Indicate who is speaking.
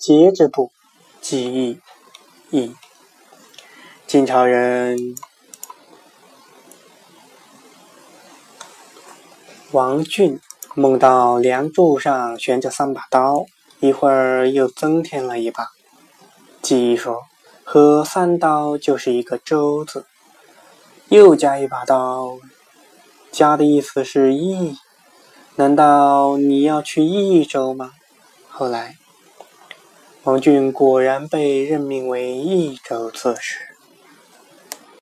Speaker 1: 节制部，记忆，忆。晋朝人王俊梦到梁柱上悬着三把刀，一会儿又增添了一把。记忆说：“和三刀就是一个周字，又加一把刀，加的意思是益。难道你要去益州吗？”后来，王俊果然被任命为益州刺史。